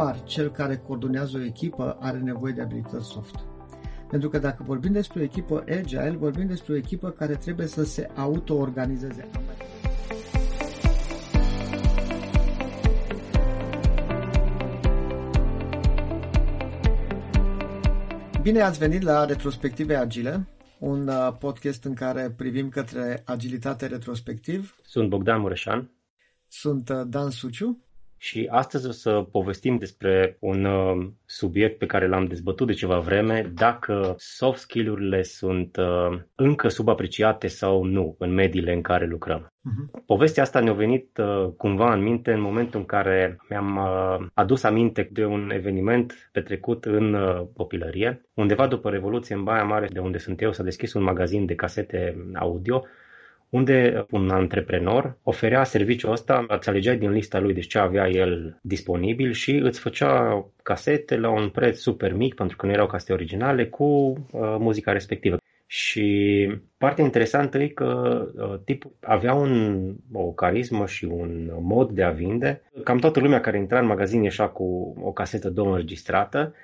doar cel care coordonează o echipă are nevoie de abilități soft. Pentru că dacă vorbim despre o echipă agile, vorbim despre o echipă care trebuie să se auto-organizeze. Bine ați venit la Retrospective Agile, un uh, podcast în care privim către agilitate retrospectiv. Sunt Bogdan Mureșan. Sunt uh, Dan Suciu și astăzi o să povestim despre un uh, subiect pe care l-am dezbătut de ceva vreme, dacă soft skill-urile sunt uh, încă subapreciate sau nu în mediile în care lucrăm. Uh-huh. Povestea asta ne-a venit uh, cumva în minte în momentul în care mi-am adus aminte de un eveniment petrecut în copilărie. Undeva după Revoluție în Baia Mare, de unde sunt eu, s-a deschis un magazin de casete audio unde un antreprenor oferea serviciul ăsta, îți alegeai din lista lui de ce avea el disponibil și îți făcea casete la un preț super mic, pentru că nu erau casete originale, cu uh, muzica respectivă. Și partea interesantă e că uh, tipul avea un, o carismă și un mod de a vinde. Cam toată lumea care intra în magazin ieșea cu o casetă două înregistrată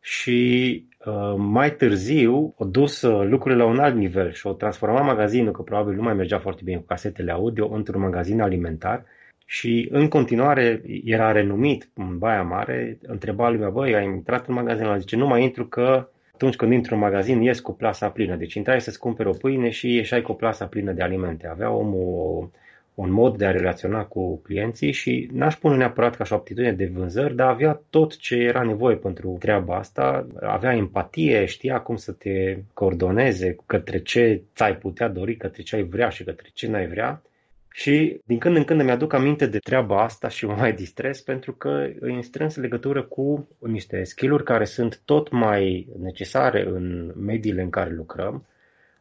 și uh, mai târziu au dus uh, lucrurile la un alt nivel și au transformat magazinul, că probabil nu mai mergea foarte bine cu casetele audio, într-un magazin alimentar și în continuare era renumit în Baia Mare, întreba lumea, băi, ai intrat în magazin? Zice, nu mai intru că atunci când intru în magazin ies cu plasa plină. Deci intrai să-ți cumperi o pâine și ieșai cu plasa plină de alimente. Avea omul o un mod de a relaționa cu clienții și n-aș pune neapărat ca și o aptitudine de vânzări, dar avea tot ce era nevoie pentru treaba asta, avea empatie, știa cum să te coordoneze către ce ți-ai putea dori, către ce ai vrea și către ce n-ai vrea. Și din când în când îmi aduc aminte de treaba asta și mă mai distres pentru că îi strâns legătură cu niște skill-uri care sunt tot mai necesare în mediile în care lucrăm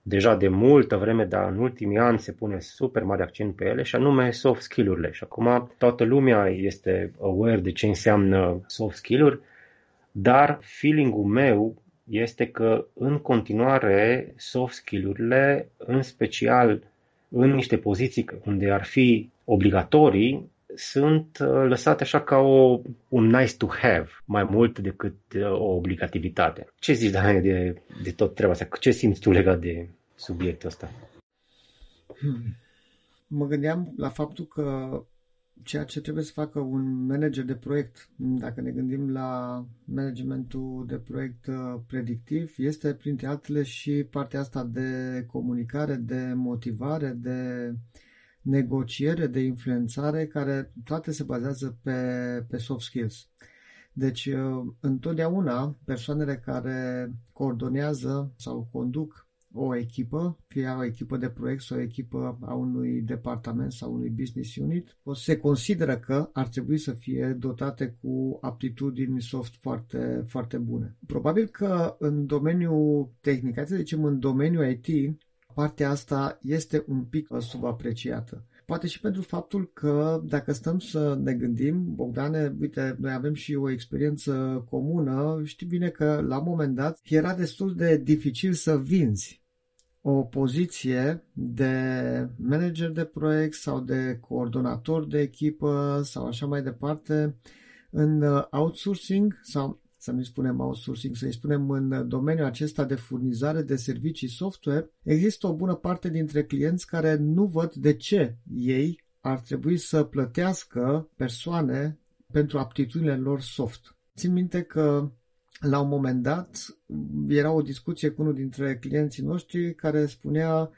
deja de multă vreme, dar în ultimii ani se pune super mare accent pe ele și anume soft skill-urile. Și acum toată lumea este aware de ce înseamnă soft skill-uri, dar feeling-ul meu este că în continuare soft skill-urile, în special în niște poziții unde ar fi obligatorii, sunt uh, lăsate așa ca o, un nice to have, mai mult decât uh, o obligativitate. Ce zici, Daniel, de, de tot treaba asta? Ce simți tu legat de subiectul ăsta? Hmm. Mă gândeam la faptul că ceea ce trebuie să facă un manager de proiect, dacă ne gândim la managementul de proiect uh, predictiv, este printre altele și partea asta de comunicare, de motivare, de uh, negociere, de influențare, care toate se bazează pe, pe soft skills. Deci, uh, întotdeauna, persoanele care coordonează sau conduc o echipă, fie o echipă de proiect sau o echipă a unui departament sau unui business unit, se consideră că ar trebui să fie dotate cu aptitudini soft foarte, foarte bune. Probabil că în domeniul tehnic, să zicem în domeniul IT, partea asta este un pic subapreciată. Poate și pentru faptul că dacă stăm să ne gândim, Bogdane, uite, noi avem și o experiență comună, știi bine că la un moment dat era destul de dificil să vinzi o poziție de manager de proiect sau de coordonator de echipă sau așa mai departe în outsourcing sau să nu-i spunem outsourcing, să-i spunem în domeniul acesta de furnizare de servicii software, există o bună parte dintre clienți care nu văd de ce ei ar trebui să plătească persoane pentru aptitudinile lor soft. Țin minte că la un moment dat era o discuție cu unul dintre clienții noștri care spunea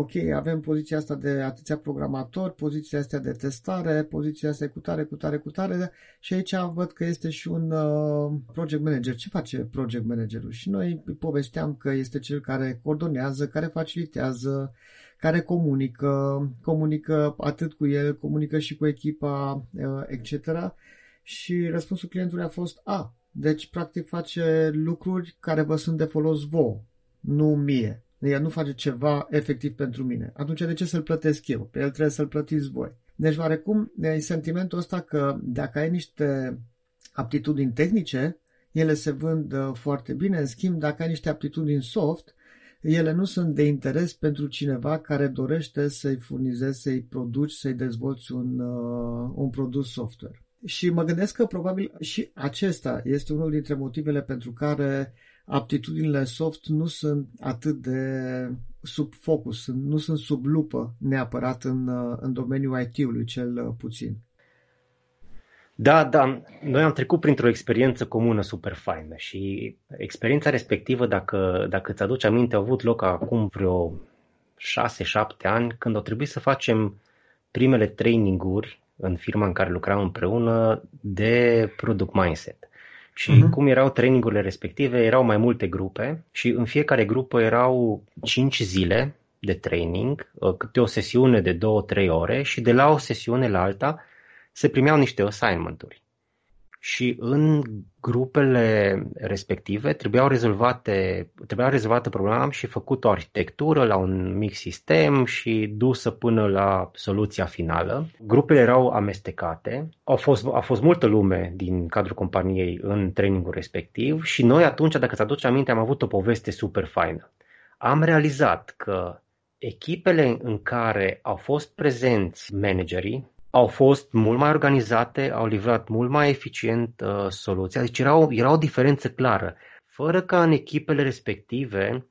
ok, avem poziția asta de atâția programatori, poziția asta de testare, poziția asta cu tare, cu tare, cu tare și aici văd că este și un uh, project manager. Ce face project managerul? Și noi povesteam că este cel care coordonează, care facilitează, care comunică, comunică atât cu el, comunică și cu echipa, uh, etc. Și răspunsul clientului a fost, a, deci practic face lucruri care vă sunt de folos vouă, nu mie el nu face ceva efectiv pentru mine. Atunci de ce să-l plătesc eu? Pe el trebuie să-l plătiți voi. Deci oarecum e sentimentul ăsta că dacă ai niște aptitudini tehnice, ele se vând uh, foarte bine. În schimb, dacă ai niște aptitudini soft, ele nu sunt de interes pentru cineva care dorește să-i furnizezi, să-i produci, să-i dezvolți un, uh, un produs software. Și mă gândesc că probabil și acesta este unul dintre motivele pentru care aptitudinile soft nu sunt atât de sub focus, nu sunt sub lupă neapărat în, în domeniul IT-ului cel puțin. Da, da. Noi am trecut printr-o experiență comună super faină și experiența respectivă, dacă, dacă îți aduci aminte, a avut loc acum vreo 6-7 ani, când au trebuit să facem primele traininguri în firma în care lucram împreună de product mindset. Și uh-huh. cum erau trainingurile respective, erau mai multe grupe și în fiecare grupă erau 5 zile de training, uh, câte o sesiune de 2-3 ore și de la o sesiune la alta se primeau niște assignment-uri. Și în grupele respective trebuiau rezolvate, trebuia rezolvată problema și făcut o arhitectură la un mic sistem și dusă până la soluția finală. Grupele erau amestecate, au fost, a fost multă lume din cadrul companiei în trainingul respectiv și noi atunci, dacă ți aduci aminte, am avut o poveste super faină. Am realizat că echipele în care au fost prezenți managerii au fost mult mai organizate, au livrat mult mai eficient uh, soluția, deci era o, era o diferență clară, fără ca în echipele respective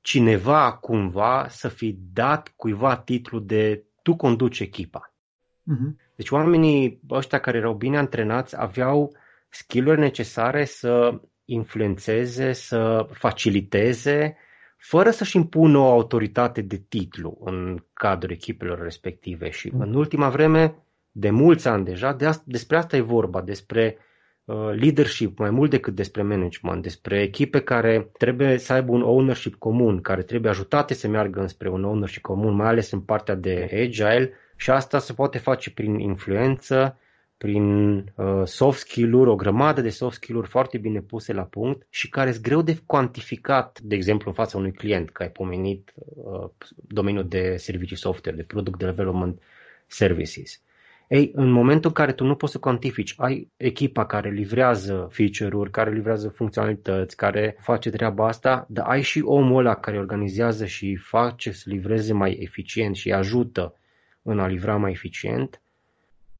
cineva cumva să fi dat cuiva titlul de tu conduci echipa. Uh-huh. Deci oamenii ăștia care erau bine antrenați aveau skill necesare să influențeze, să faciliteze fără să-și impună o autoritate de titlu în cadrul echipelor respective. Și în ultima vreme, de mulți ani deja, de asta, despre asta e vorba, despre uh, leadership mai mult decât despre management, despre echipe care trebuie să aibă un ownership comun, care trebuie ajutate să meargă înspre un ownership comun, mai ales în partea de agile și asta se poate face prin influență, prin uh, soft skill-uri, o grămadă de soft skill-uri foarte bine puse la punct și care sunt greu de cuantificat, de exemplu, în fața unui client, că ai pomenit uh, domeniul de servicii software, de product development services. Ei, în momentul în care tu nu poți să cuantifici, ai echipa care livrează feature-uri, care livrează funcționalități, care face treaba asta, dar ai și omul ăla care organizează și face să livreze mai eficient și ajută în a livra mai eficient,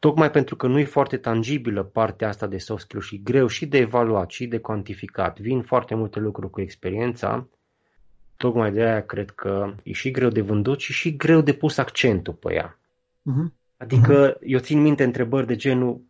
Tocmai pentru că nu e foarte tangibilă partea asta de soft skill și greu și de evaluat și de cuantificat, vin foarte multe lucruri cu experiența, tocmai de aia cred că e și greu de vândut și și greu de pus accentul pe ea. Uh-huh. Adică uh-huh. eu țin minte întrebări de genul,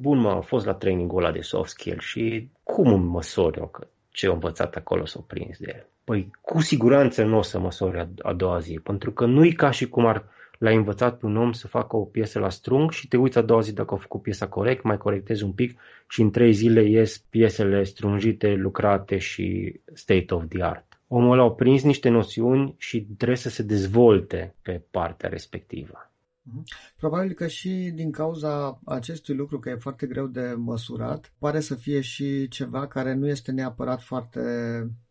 bun mă, am fost la trainingul ăla de soft skill și cum îmi măsori eu că ce am învățat acolo s-o prins de el? Păi cu siguranță nu o să măsori a, a doua zi, pentru că nu e ca și cum ar l-ai învățat pe un om să facă o piesă la strung și te uiți a doua zi dacă a făcut piesa corect, mai corectezi un pic și în trei zile ies piesele strungite, lucrate și state of the art. Omul a prins niște noțiuni și trebuie să se dezvolte pe partea respectivă. Mhm. Probabil că și din cauza acestui lucru, că e foarte greu de măsurat, pare să fie și ceva care nu este neapărat foarte,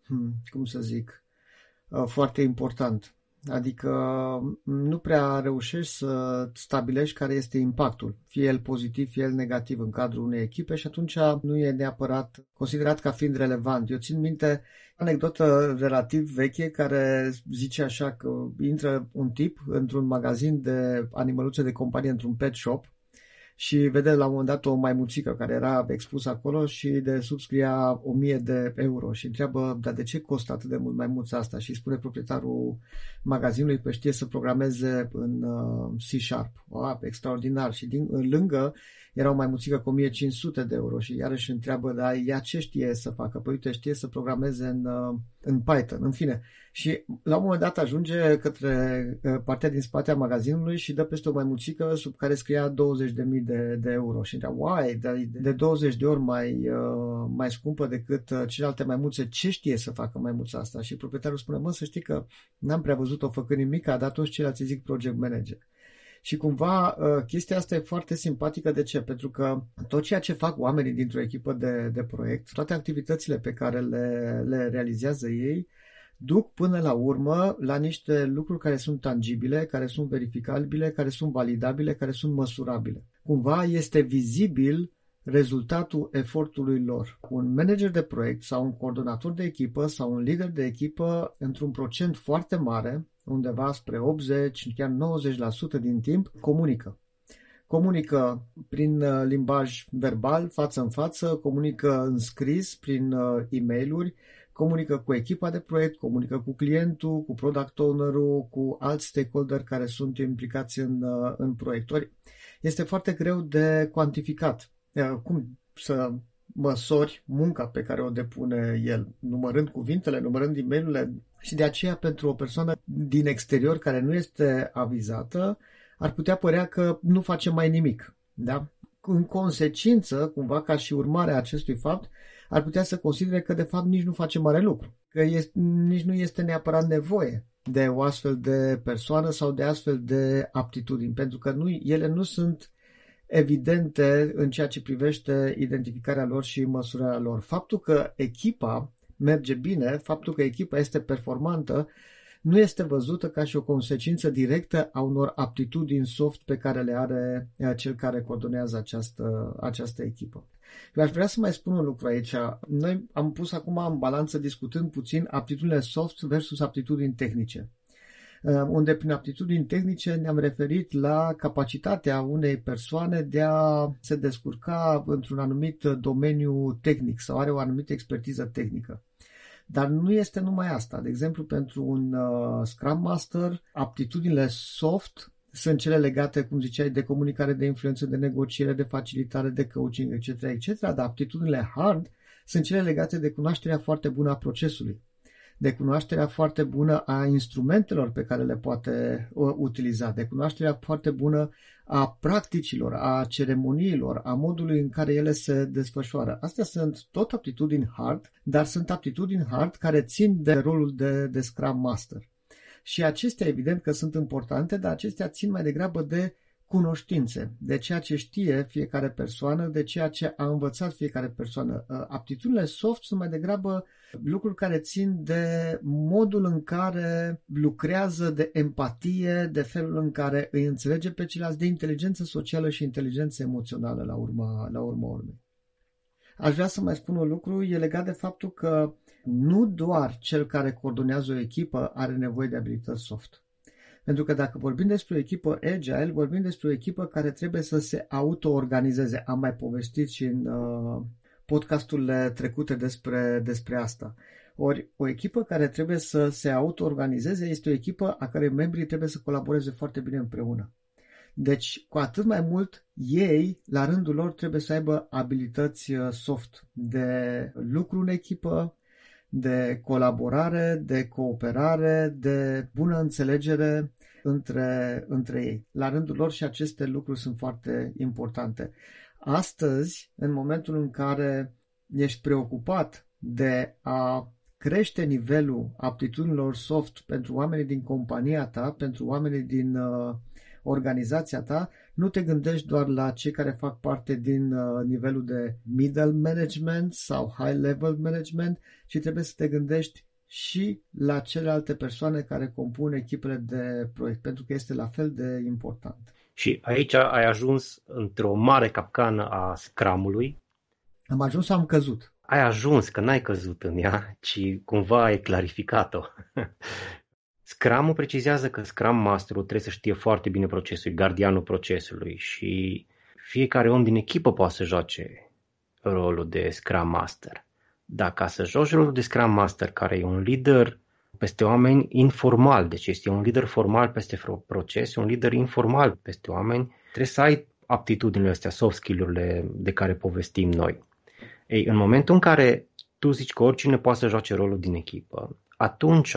hmm, cum să zic, uh, foarte important. Adică nu prea reușești să stabilești care este impactul, fie el pozitiv, fie el negativ în cadrul unei echipe și atunci nu e neapărat considerat ca fiind relevant. Eu țin minte o anecdotă relativ veche care zice așa că intră un tip într-un magazin de animăluțe de companie, într-un pet shop și vede la un moment dat o maimuțică care era expusă acolo și de sub scria 1000 de euro și întreabă, dar de ce costă atât de mult maimuța asta? Și spune proprietarul magazinului că știe să programeze în uh, C-Sharp. Wow, extraordinar. Și din, lângă era o maimuțică cu 1500 de euro și iarăși întreabă, dar ea ce știe să facă? Păi uite, știe să programeze în, uh, în Python, în fine. Și la un moment dat ajunge către uh, partea din spate a magazinului și dă peste o maimuțică sub care scria 20.000 de, de euro și întreabă, uai, de, de 20 de ori mai, uh, mai scumpă decât celelalte maimuțe, ce știe să facă maimuța asta? Și proprietarul spune, mă, să știi că n-am prea văzut-o făcând nimic, dar toți ceilalți zic project manager. Și cumva uh, chestia asta e foarte simpatică. De ce? Pentru că tot ceea ce fac oamenii dintr-o echipă de, de proiect, toate activitățile pe care le, le realizează ei, duc până la urmă la niște lucruri care sunt tangibile, care sunt verificabile, care sunt validabile, care sunt măsurabile. Cumva este vizibil rezultatul efortului lor. Un manager de proiect sau un coordonator de echipă sau un lider de echipă, într-un procent foarte mare, undeva spre 80, chiar 90% din timp, comunică. comunică prin uh, limbaj verbal, față în față, comunică în scris, prin uh, e mail comunică cu echipa de proiect, comunică cu clientul, cu product owner-ul, cu alți stakeholder care sunt implicați în, uh, în proiectori. Este foarte greu de cuantificat. Cum să măsori munca pe care o depune el, numărând cuvintele, numărând e mail și de aceea pentru o persoană din exterior care nu este avizată, ar putea părea că nu face mai nimic. Da? În consecință, cumva ca și urmare a acestui fapt, ar putea să considere că de fapt nici nu face mare lucru, că este, nici nu este neapărat nevoie de o astfel de persoană sau de astfel de aptitudini, pentru că nu, ele nu sunt evidente în ceea ce privește identificarea lor și măsurarea lor. Faptul că echipa merge bine, faptul că echipa este performantă, nu este văzută ca și o consecință directă a unor aptitudini soft pe care le are uh, cel care coordonează această, această echipă. Eu aș vrea să mai spun un lucru aici. Noi am pus acum în balanță discutând puțin aptitudinile soft versus aptitudini tehnice uh, unde prin aptitudini tehnice ne-am referit la capacitatea unei persoane de a se descurca într-un anumit domeniu tehnic sau are o anumită expertiză tehnică. Dar nu este numai asta. De exemplu, pentru un uh, Scrum Master, aptitudinile soft sunt cele legate, cum ziceai, de comunicare, de influență, de negociere, de facilitare, de coaching, etc., etc., dar aptitudinile hard sunt cele legate de cunoașterea foarte bună a procesului de cunoașterea foarte bună a instrumentelor pe care le poate uh, utiliza, de cunoașterea foarte bună a practicilor, a ceremoniilor, a modului în care ele se desfășoară. Astea sunt tot aptitudini hard, dar sunt aptitudini hard care țin de rolul de, de Scrum Master. Și acestea, evident că sunt importante, dar acestea țin mai degrabă de cunoștințe, de ceea ce știe fiecare persoană, de ceea ce a învățat fiecare persoană. Uh, aptitudinile soft sunt mai degrabă lucruri care țin de modul în care lucrează, de empatie, de felul în care îi înțelege pe ceilalți, de inteligență socială și inteligență emoțională la urma, la urma urmei. Aș vrea să mai spun un lucru, e legat de faptul că nu doar cel care coordonează o echipă are nevoie de abilități soft. Pentru că dacă vorbim despre o echipă agile, vorbim despre o echipă care trebuie să se auto-organizeze. Am mai povestit și în uh, podcasturile trecute despre, despre asta. Ori o echipă care trebuie să se auto-organizeze este o echipă a care membrii trebuie să colaboreze foarte bine împreună. Deci, cu atât mai mult, ei, la rândul lor, trebuie să aibă abilități uh, soft de lucru în echipă, de colaborare, de cooperare, de bună înțelegere între, între ei. La rândul lor și aceste lucruri sunt foarte importante. Astăzi, în momentul în care ești preocupat de a crește nivelul aptitudinilor soft pentru oamenii din compania ta, pentru oamenii din uh, organizația ta, nu te gândești doar la cei care fac parte din uh, nivelul de middle management sau high level management, ci trebuie să te gândești și la celelalte persoane care compun echipele de proiect, pentru că este la fel de important. Și aici ai ajuns într-o mare capcană a scramului. Am ajuns sau am căzut? Ai ajuns, că n-ai căzut în ea, ci cumva ai clarificat-o. Scrum-ul precizează că Scrum Masterul trebuie să știe foarte bine procesul, gardianul procesului și fiecare om din echipă poate să joace rolul de Scrum Master. Dar ca să joci rolul de Scrum Master, care e un lider peste oameni informal, deci este un lider formal peste proces, un lider informal peste oameni, trebuie să ai aptitudinile astea, soft skill-urile de care povestim noi. Ei, în momentul în care tu zici că oricine poate să joace rolul din echipă, atunci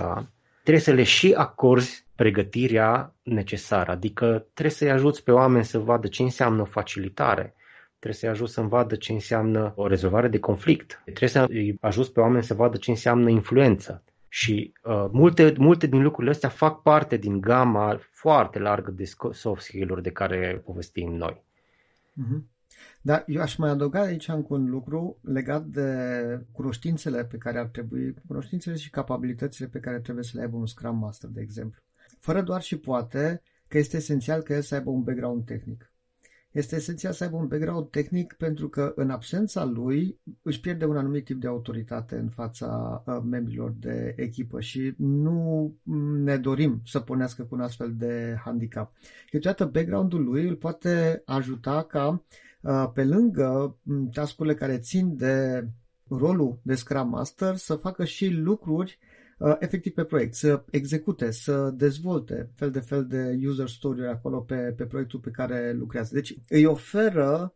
trebuie să le și acorzi pregătirea necesară, adică trebuie să-i ajuți pe oameni să vadă ce înseamnă facilitare, trebuie să-i ajuți să vadă ce înseamnă o rezolvare de conflict, trebuie să-i ajuți pe oameni să vadă ce înseamnă influență. Și uh, multe, multe din lucrurile astea fac parte din gama foarte largă de soft skill-uri de care povestim noi. Mm-hmm. Dar eu aș mai adăuga aici încă un lucru legat de cunoștințele pe care ar trebui, cunoștințele și capabilitățile pe care trebuie să le aibă un Scrum Master, de exemplu. Fără doar și poate că este esențial că el să aibă un background tehnic. Este esențial să aibă un background tehnic pentru că în absența lui își pierde un anumit tip de autoritate în fața uh, membrilor de echipă și nu ne dorim să pornească cu un astfel de handicap. Câteodată background-ul lui îl poate ajuta ca uh, pe lângă mm, tascurile care țin de rolul de Scrum Master să facă și lucruri Uh, efectiv pe proiect, să execute, să dezvolte fel de fel de user story acolo pe, pe proiectul pe care lucrează. Deci îi oferă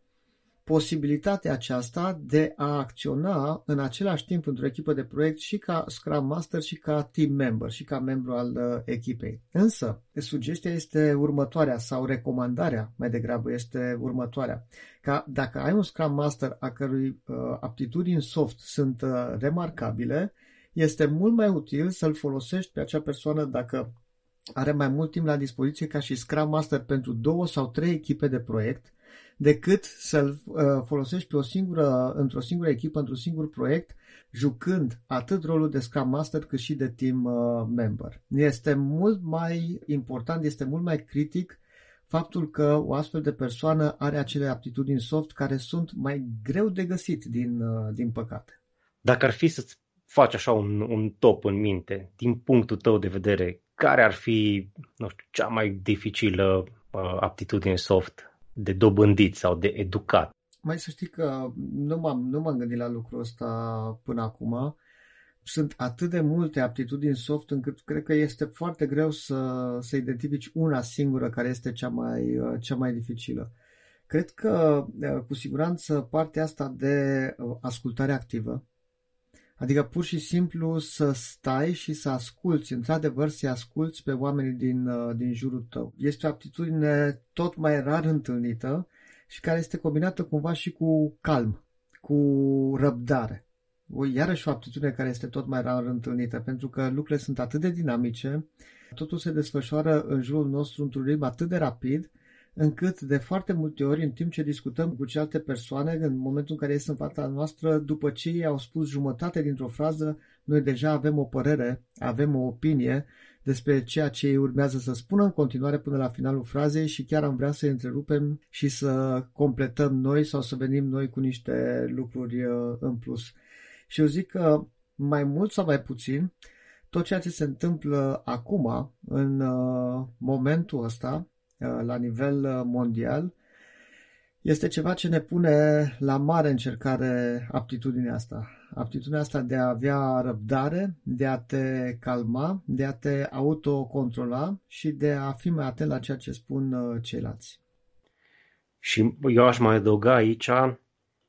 posibilitatea aceasta de a acționa în același timp într-o echipă de proiect și ca Scrum Master și ca team member și ca membru al uh, echipei. Însă, sugestia este următoarea sau recomandarea mai degrabă este următoarea. Ca dacă ai un Scrum Master a cărui uh, aptitudini soft sunt uh, remarcabile, este mult mai util să-l folosești pe acea persoană dacă are mai mult timp la dispoziție ca și Scrum Master pentru două sau trei echipe de proiect, decât să-l uh, folosești pe o singură, într-o singură echipă, într-un singur proiect, jucând atât rolul de Scrum Master cât și de team uh, member. Este mult mai important, este mult mai critic faptul că o astfel de persoană are acele aptitudini soft care sunt mai greu de găsit, din, uh, din păcate. Dacă ar fi să-ți faci așa un, un top în minte, din punctul tău de vedere, care ar fi, nu știu, cea mai dificilă uh, aptitudine soft de dobândit sau de educat? Mai să știi că nu m-am, nu m-am gândit la lucrul ăsta până acum. Sunt atât de multe aptitudini soft încât cred că este foarte greu să, să identifici una singură care este cea mai, uh, cea mai dificilă. Cred că, uh, cu siguranță, partea asta de uh, ascultare activă, Adică pur și simplu să stai și să asculți, într-adevăr să asculți pe oamenii din, uh, din jurul tău. Este o aptitudine tot mai rar întâlnită și care este combinată cumva și cu calm, cu răbdare. O, iarăși o aptitudine care este tot mai rar întâlnită, pentru că lucrurile sunt atât de dinamice, totul se desfășoară în jurul nostru într-un ritm atât de rapid, încât de foarte multe ori, în timp ce discutăm cu celelalte persoane, în momentul în care ies în fața noastră, după ce ei au spus jumătate dintr-o frază, noi deja avem o părere, avem o opinie despre ceea ce ei urmează să spună în continuare până la finalul frazei și chiar am vrea să întrerupem și să completăm noi sau să venim noi cu niște lucruri uh, în plus. Și eu zic că mai mult sau mai puțin, tot ceea ce se întâmplă acum, în uh, momentul ăsta, Uh, la nivel uh, mondial, este ceva ce ne pune la mare încercare aptitudinea asta. Aptitudinea asta de a avea răbdare, de a te calma, de a te autocontrola și de a fi mai atent la ceea ce spun uh, ceilalți. Și eu aș mai adăuga aici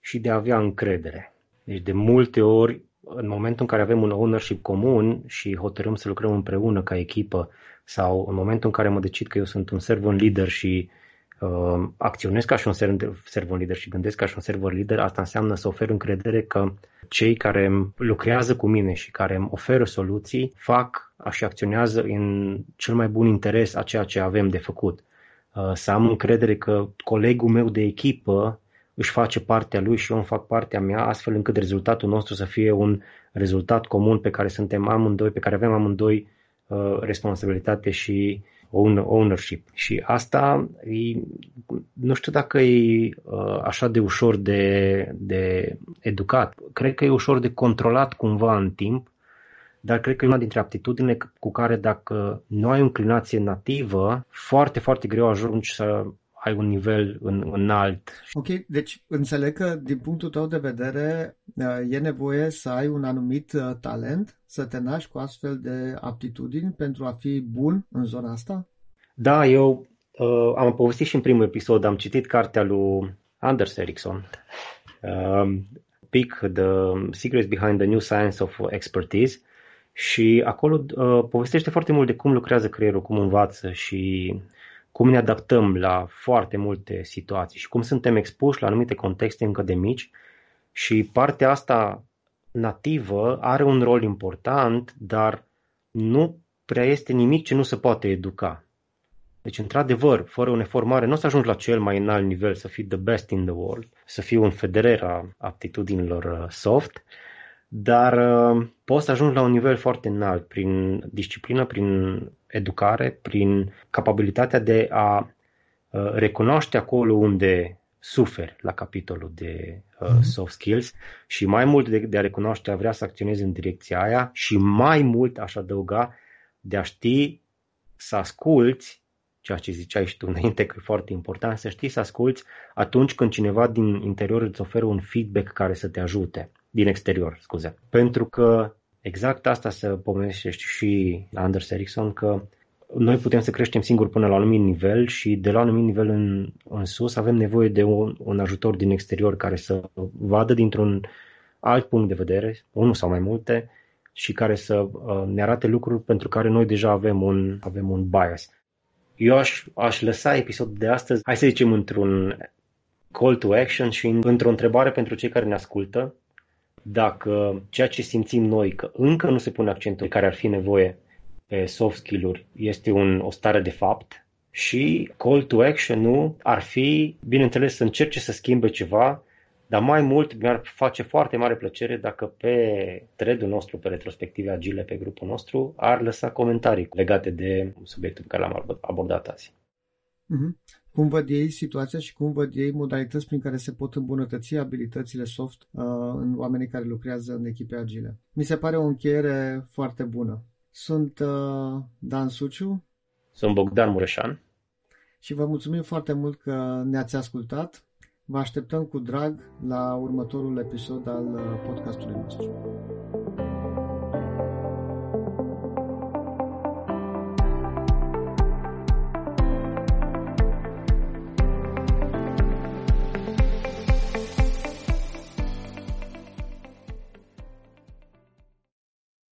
și de a avea încredere. Deci de multe ori, în momentul în care avem un ownership comun și hotărâm să lucrăm împreună ca echipă sau în momentul în care mă decid că eu sunt un servant leader și uh, acționez ca și un servant leader și gândesc ca și un servant leader, asta înseamnă să ofer încredere că cei care lucrează cu mine și care îmi oferă soluții fac și acționează în cel mai bun interes a ceea ce avem de făcut. Uh, să am încredere că colegul meu de echipă își face partea lui și eu îmi fac partea mea, astfel încât rezultatul nostru să fie un rezultat comun pe care suntem amândoi, pe care avem amândoi Uh, responsabilitate și ownership. Și asta e, nu știu dacă e uh, așa de ușor de, de educat. Cred că e ușor de controlat cumva în timp, dar cred că e una dintre aptitudinile cu care dacă nu ai o inclinație nativă, foarte, foarte greu ajungi să ai un nivel în, înalt. Ok, deci înțeleg că din punctul tău de vedere uh, e nevoie să ai un anumit uh, talent, să te naști cu astfel de aptitudini pentru a fi bun în zona asta? Da, eu uh, am povestit și în primul episod, am citit cartea lui Anders Ericsson, uh, Pick The Secrets Behind the New Science of Expertise și acolo uh, povestește foarte mult de cum lucrează creierul, cum învață și cum ne adaptăm la foarte multe situații și cum suntem expuși la anumite contexte încă de mici și partea asta nativă are un rol important, dar nu prea este nimic ce nu se poate educa. Deci, într-adevăr, fără o neformare, nu o să ajungi la cel mai înalt nivel, să fii the best in the world, să fii un federer a aptitudinilor uh, soft, dar uh, poți să ajungi la un nivel foarte înalt prin disciplină, prin educare, prin capabilitatea de a uh, recunoaște acolo unde suferi la capitolul de uh, mm-hmm. soft skills și mai mult de, de a recunoaște a vrea să acționezi în direcția aia și mai mult aș adăuga de a ști să asculți ceea ce ziceai și tu înainte că e foarte important, să știi să asculți atunci când cineva din interior îți oferă un feedback care să te ajute, din exterior, scuze. Pentru că exact asta să pomenește și Anders Ericsson, că noi putem să creștem singuri până la un anumit nivel și de la un anumit nivel în, în sus avem nevoie de un, un ajutor din exterior care să vadă dintr-un alt punct de vedere, unul sau mai multe, și care să uh, ne arate lucruri pentru care noi deja avem un, avem un bias. Eu aș, aș lăsa episodul de astăzi, hai să zicem, într-un call to action și într-o întrebare pentru cei care ne ascultă, dacă ceea ce simțim noi, că încă nu se pune accentul care ar fi nevoie pe soft skill-uri, este un, o stare de fapt și call to action nu ar fi, bineînțeles, să încerce să schimbe ceva dar mai mult mi-ar face foarte mare plăcere dacă pe thread nostru, pe retrospective agile, pe grupul nostru, ar lăsa comentarii legate de subiectul pe care l-am abordat azi. Mm-hmm. Cum văd ei situația și cum văd ei modalități prin care se pot îmbunătăți abilitățile soft uh, în oamenii care lucrează în echipe agile. Mi se pare o încheiere foarte bună. Sunt uh, Dan Suciu. Sunt Bogdan Mureșan. Și vă mulțumim foarte mult că ne-ați ascultat. Vă așteptăm cu drag la următorul episod al uh, podcastului nostru.